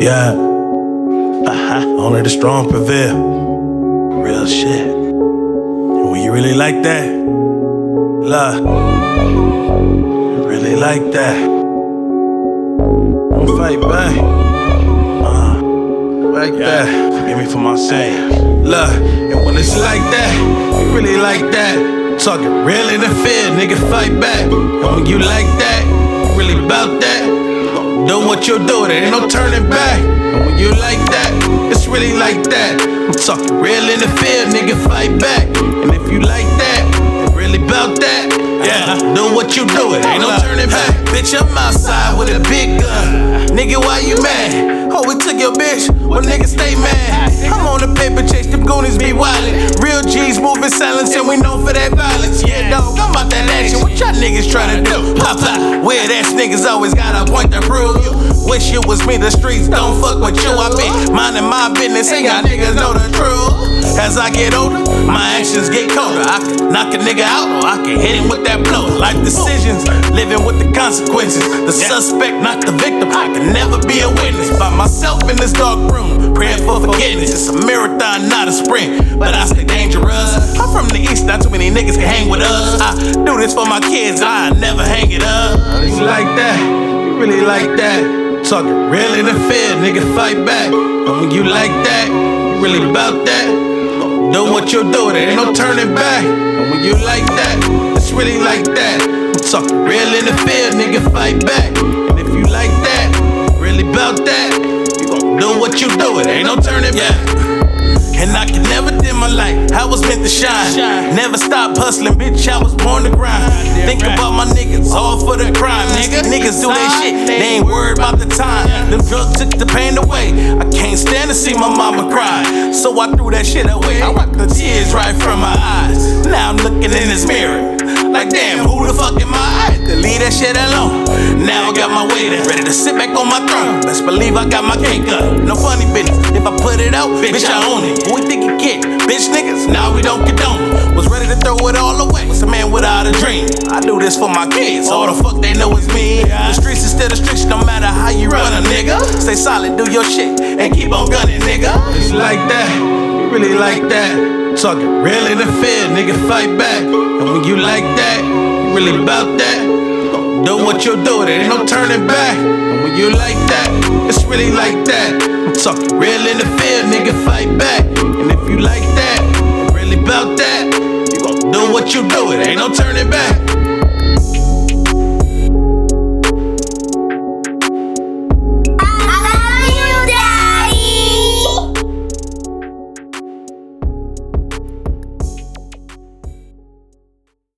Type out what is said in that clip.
Yeah. Uh-huh. Only the strong prevail. Real shit. And when you really like that, love. Really like that. Don't fight back. Uh, like that. Forgive me for my saying. Love. And when it's like that, you really like that. Talking real in the fear, nigga, fight back. And when you like that, really about that. Do what you do, there ain't no turning back. And when you like that, it's really like that. I'm talking real in the field, nigga, fight back. And if you like that, really about that. Yeah, do what you do, it ain't no turning back. Bitch, I'm outside with a big gun. Nigga, why you mad? Oh, we Real G's moving silence, and we known for that violence. Yeah, dog, I'm about that action. What y'all niggas tryna do? Pop, pop. Weird ass niggas always got a point to prove. Wish it was me, the streets don't fuck with you. I been minding my business, ain't got niggas know the truth. As I get older, my actions get colder. I can knock a nigga out, or I can hit him with that blow. Life decisions, living with the consequences. The suspect, not the victim. I can never be a witness. By myself in this dark room, praying for forgiveness. It's a marathon, not a sprint, but I stay dangerous. I'm from the east, not too many niggas can hang with us. I do this for my kids, I never hang it up. It's like that, you really like that. Talking real in the fear, nigga, fight back. And when you like that, you really about that. Do what you do, there ain't no turning back. And when you like that, it's really like that. I'm real in the field, nigga, fight back. And if you like that, really about that, you do what you do, it ain't no turning back. And I can never dim my light. I was meant to shine. Never stop hustling, bitch. I was born to grind. Think about my niggas, all for the crime, nigga. Niggas do their shit, they ain't worried about the time. Them drugs took the pain away. I can't stand to see my mama cry. So I threw that shit away. I wiped the tears right from my eyes. Now I'm looking in this mirror. Like damn, who the fuck am I? I had to leave that shit alone. Now I got my in, ready to sit back on my throne. Best believe I got my cake up. No funny business. If I put it out, bitch, I own it. Who we think you get? Bitch niggas, now we don't condone it. Was ready to throw it all away. Was a man without a dream. I do this for my kids. All the fuck they know is me. The streets is still the streets, no matter how you run a nigga. Stay solid, do your shit, and keep on gunning, nigga. It's like that, really like that. Talking real in the field, nigga, fight back. And when you like that, you really about that. Do what you do, there ain't no turning back. And when you like that, it's really like that. I'm talking real in the field, nigga, fight back. And if you like that, really about that, you gon' do what you do, it ain't no turning back.